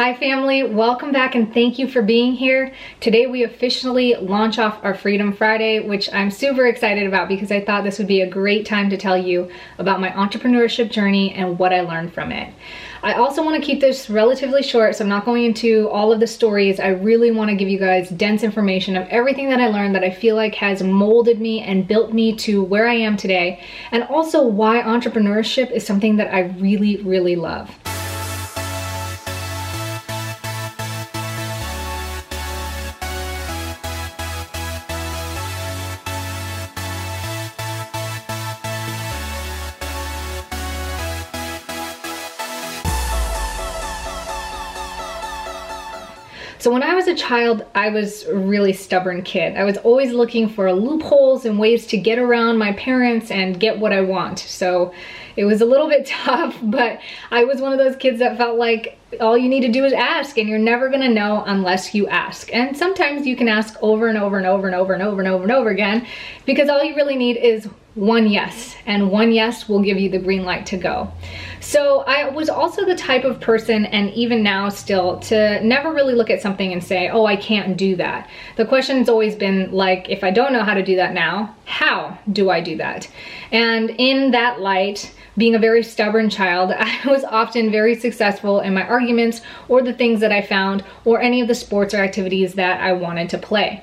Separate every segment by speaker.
Speaker 1: Hi family, welcome back and thank you for being here. Today we officially launch off our Freedom Friday, which I'm super excited about because I thought this would be a great time to tell you about my entrepreneurship journey and what I learned from it. I also want to keep this relatively short, so I'm not going into all of the stories. I really want to give you guys dense information of everything that I learned that I feel like has molded me and built me to where I am today, and also why entrepreneurship is something that I really, really love. So when I was a child, I was a really stubborn kid. I was always looking for loopholes and ways to get around my parents and get what I want. So it was a little bit tough, but I was one of those kids that felt like all you need to do is ask and you're never gonna know unless you ask. And sometimes you can ask over and over and over and over and over and over and over again because all you really need is one yes and one yes will give you the green light to go. So I was also the type of person and even now still to never really look at something and say, oh, I can't do that. The question's always been like, if I don't know how to do that now, how do I do that? And in that light, being a very stubborn child, I was often very successful in my arguments or the things that I found or any of the sports or activities that I wanted to play.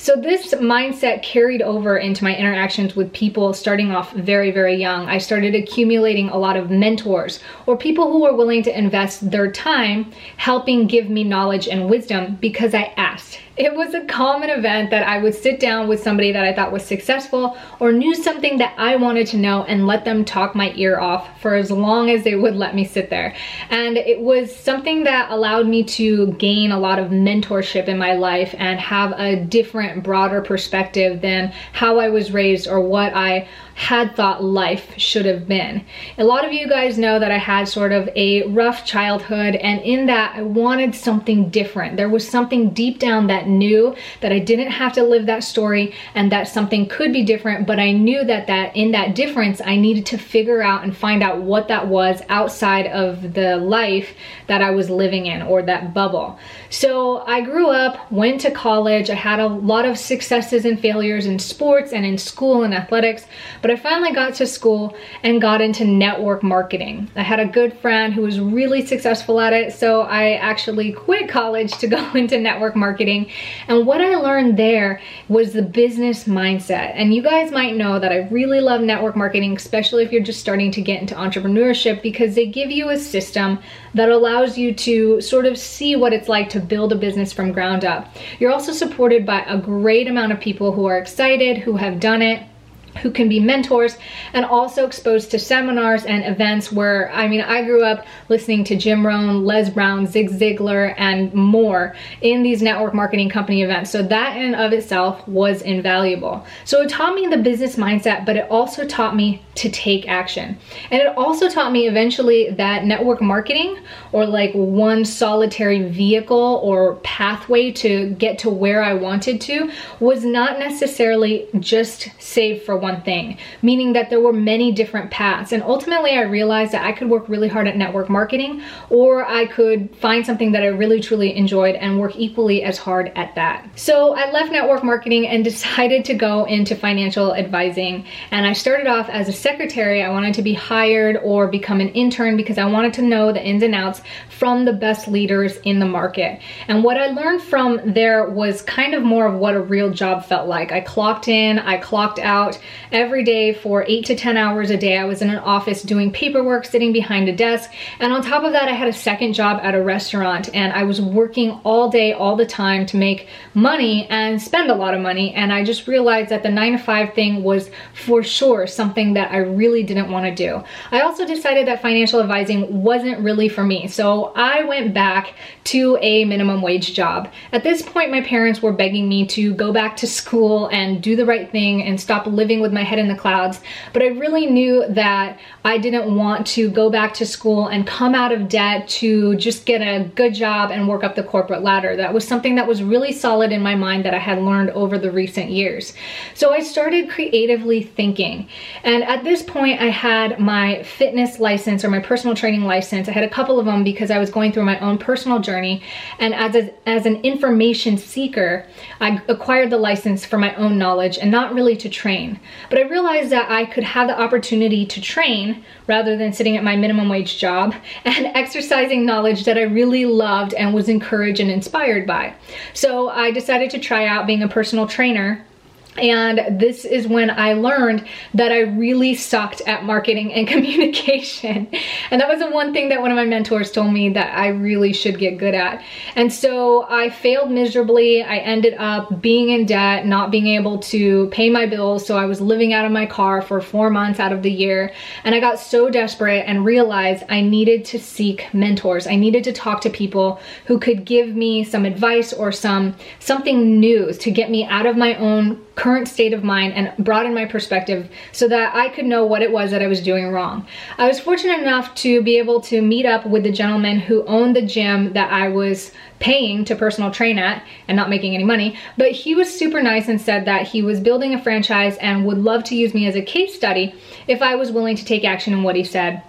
Speaker 1: So this mindset carried over into my interactions with people starting off very, very young. I started accumulating a lot of mentors or people who were willing to invest their time helping give me knowledge and wisdom because I asked it was a common event that I would sit down with somebody that I thought was successful or knew something that I wanted to know and let them talk my ear off for as long as they would let me sit there. And it was something that allowed me to gain a lot of mentorship in my life and have a different, broader perspective than how I was raised or what I had thought life should have been. A lot of you guys know that I had sort of a rough childhood and in that I wanted something different. There was something deep down that knew that I didn't have to live that story and that something could be different, but I knew that that in that difference I needed to figure out and find out what that was outside of the life that I was living in or that bubble. So I grew up, went to college, I had a lot of successes and failures in sports and in school and athletics, but but I finally got to school and got into network marketing. I had a good friend who was really successful at it, so I actually quit college to go into network marketing. And what I learned there was the business mindset. And you guys might know that I really love network marketing, especially if you're just starting to get into entrepreneurship because they give you a system that allows you to sort of see what it's like to build a business from ground up. You're also supported by a great amount of people who are excited, who have done it, who can be mentors and also exposed to seminars and events where, I mean, I grew up listening to Jim Rohn, Les Brown, Zig Ziglar, and more in these network marketing company events. So that in of itself was invaluable. So it taught me the business mindset, but it also taught me to take action. And it also taught me eventually that network marketing or like one solitary vehicle or pathway to get to where I wanted to was not necessarily just saved for one thing, meaning that there were many different paths. And ultimately I realized that I could work really hard at network marketing or I could find something that I really truly enjoyed and work equally as hard at that. So I left network marketing and decided to go into financial advising. And I started off as a secretary. I wanted to be hired or become an intern because I wanted to know the ins and outs from the best leaders in the market. And what I learned from there was kind of more of what a real job felt like. I clocked in, I clocked out, every day for eight to 10 hours a day. I was in an office doing paperwork, sitting behind a desk. And on top of that, I had a second job at a restaurant and I was working all day, all the time to make money and spend a lot of money. And I just realized that the nine to five thing was for sure something that I really didn't want to do. I also decided that financial advising wasn't really for me. So I went back to a minimum wage job. At this point, my parents were begging me to go back to school and do the right thing and stop living with my head in the clouds, but I really knew that I didn't want to go back to school and come out of debt to just get a good job and work up the corporate ladder. That was something that was really solid in my mind that I had learned over the recent years. So I started creatively thinking. And at this point, I had my fitness license or my personal training license. I had a couple of them because I was going through my own personal journey. And as, a, as an information seeker, I acquired the license for my own knowledge and not really to train. But I realized that I could have the opportunity to train rather than sitting at my minimum wage job and exercising knowledge that I really loved and was encouraged and inspired by. So I decided to try out being a personal trainer and this is when I learned that I really sucked at marketing and communication. And that was the one thing that one of my mentors told me that I really should get good at. And so I failed miserably. I ended up being in debt, not being able to pay my bills. So I was living out of my car for four months out of the year. And I got so desperate and realized I needed to seek mentors. I needed to talk to people who could give me some advice or some something new to get me out of my own current state of mind and broaden my perspective so that I could know what it was that I was doing wrong. I was fortunate enough to be able to meet up with the gentleman who owned the gym that I was paying to personal train at and not making any money, but he was super nice and said that he was building a franchise and would love to use me as a case study if I was willing to take action in what he said.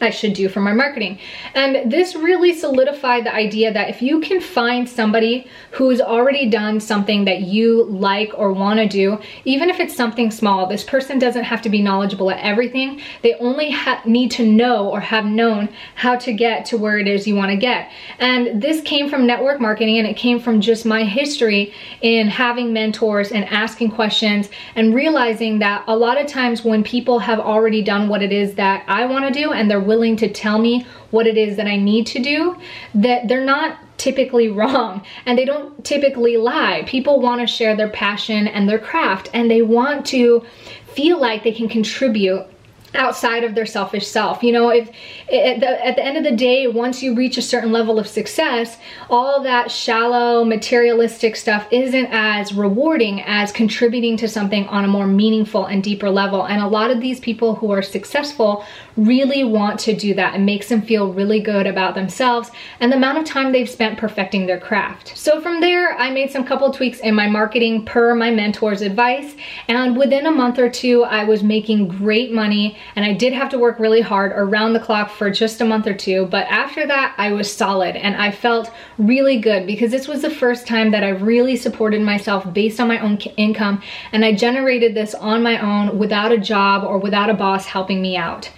Speaker 1: I should do for my marketing. And this really solidified the idea that if you can find somebody who's already done something that you like or want to do, even if it's something small, this person doesn't have to be knowledgeable at everything. They only need to know or have known how to get to where it is you want to get. And this came from network marketing and it came from just my history in having mentors and asking questions and realizing that a lot of times when people have already done what it is that I want to do and they're willing to tell me what it is that I need to do, that they're not typically wrong and they don't typically lie. People want to share their passion and their craft and they want to feel like they can contribute outside of their selfish self. You know, if eh, at the, at the end of the day, once you reach a certain level of success, all that shallow materialistic stuff isn't as rewarding as contributing to something on a more meaningful and deeper level. And a lot of these people who are successful really want to do that. It makes them feel really good about themselves and the amount of time they've spent perfecting their craft. So from there, I made some couple tweaks in my marketing per my mentor's advice. And within a month or two, I was making great money and I did have to work really hard around the clock for just a month or two. But after that, I was solid and I felt really good because this was the first time that I really supported myself based on my own income and I generated this on my own without a job or without a boss helping me out.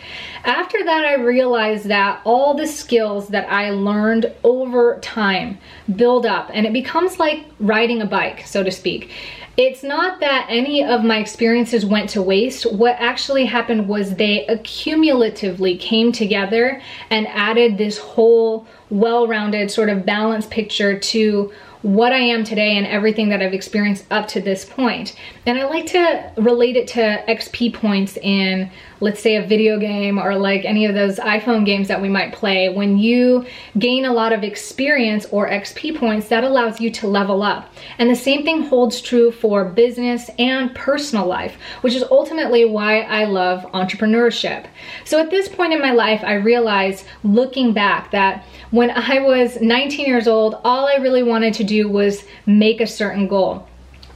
Speaker 1: After that, I realized that all the skills that I learned over time build up and it becomes like riding a bike, so to speak. It's not that any of my experiences went to waste. What actually happened was they accumulatively came together and added this whole well-rounded sort of balanced picture to what I am today and everything that I've experienced up to this point. And I like to relate it to XP points in, let's say, a video game or like any of those iPhone games that we might play. When you gain a lot of experience or XP points, that allows you to level up. And the same thing holds true for business and personal life, which is ultimately why I love entrepreneurship. So at this point in my life, I realized looking back that when I was 19 years old, all I really wanted to do was make a certain goal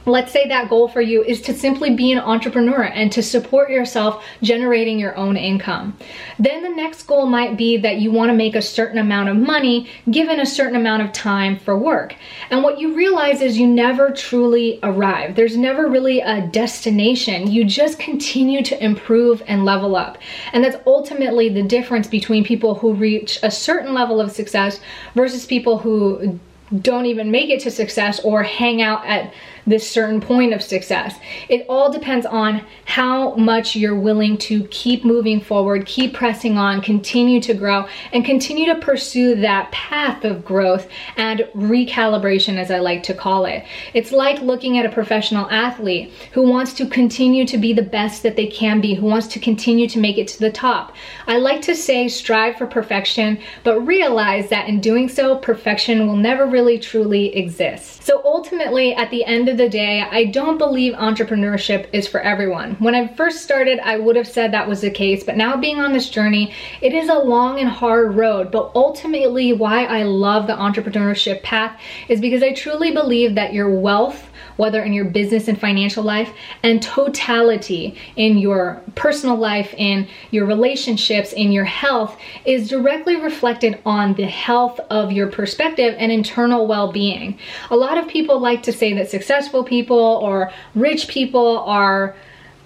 Speaker 1: let's say that goal for you is to simply be an entrepreneur and to support yourself generating your own income. Then the next goal might be that you want to make a certain amount of money given a certain amount of time for work. And what you realize is you never truly arrive. There's never really a destination. You just continue to improve and level up. And that's ultimately the difference between people who reach a certain level of success versus people who don't even make it to success or hang out at this certain point of success. It all depends on how much you're willing to keep moving forward, keep pressing on, continue to grow, and continue to pursue that path of growth and recalibration, as I like to call it. It's like looking at a professional athlete who wants to continue to be the best that they can be, who wants to continue to make it to the top. I like to say strive for perfection, but realize that in doing so, perfection will never really truly exist. So ultimately, at the end of of the day, I don't believe entrepreneurship is for everyone. When I first started, I would have said that was the case, but now being on this journey, it is a long and hard road. But ultimately, why I love the entrepreneurship path is because I truly believe that your wealth whether in your business and financial life, and totality in your personal life, in your relationships, in your health, is directly reflected on the health of your perspective and internal well being. A lot of people like to say that successful people or rich people are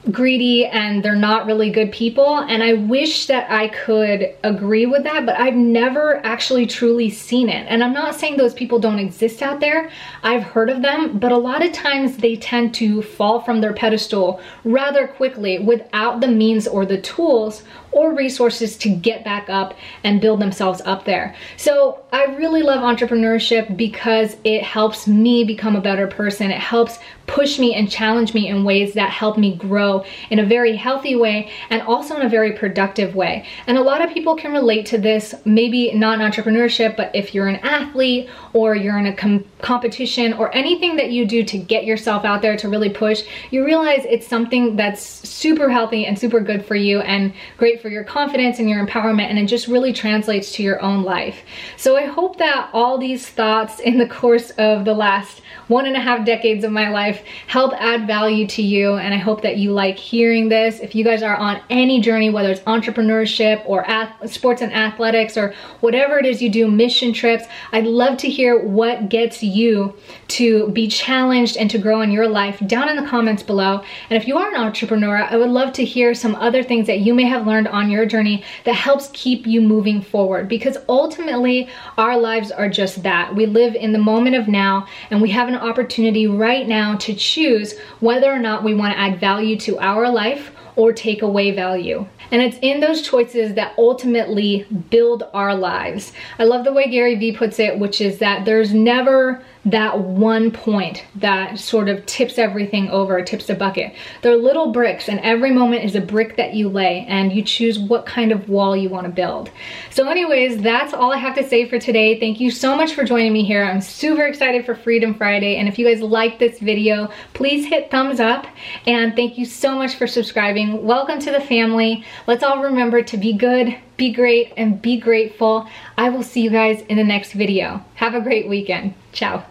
Speaker 1: greedy and they're not really good people and I wish that I could agree with that but I've never actually truly seen it. And I'm not saying those people don't exist out there. I've heard of them but a lot of times they tend to fall from their pedestal rather quickly without the means or the tools or resources to get back up and build themselves up there. So I really love entrepreneurship because it helps me become a better person. It helps push me and challenge me in ways that help me grow in a very healthy way and also in a very productive way. And a lot of people can relate to this, maybe not entrepreneurship, but if you're an athlete or you're in a com competition or anything that you do to get yourself out there to really push, you realize it's something that's super healthy and super good for you and great for your confidence and your empowerment and it just really translates to your own life. So I hope that all these thoughts in the course of the last one and a half decades of my life help add value to you and I hope that you like hearing this. If you guys are on any journey, whether it's entrepreneurship or sports and athletics or whatever it is you do, mission trips, I'd love to hear what gets you to be challenged and to grow in your life down in the comments below. And if you are an entrepreneur, I would love to hear some other things that you may have learned on your journey that helps keep you moving forward because ultimately our lives are just that. We live in the moment of now and we have an opportunity right now to choose whether or not we want to add value to our life or take away value. And it's in those choices that ultimately build our lives. I love the way Gary Vee puts it, which is that there's never that one point that sort of tips everything over, tips the bucket. They're little bricks and every moment is a brick that you lay and you choose what kind of wall you want to build. So anyways, that's all I have to say for today. Thank you so much for joining me here. I'm super excited for Freedom Friday and if you guys like this video, please hit thumbs up and thank you so much for subscribing. Welcome to the family. Let's all remember to be good, be great, and be grateful. I will see you guys in the next video. Have a great weekend. Ciao.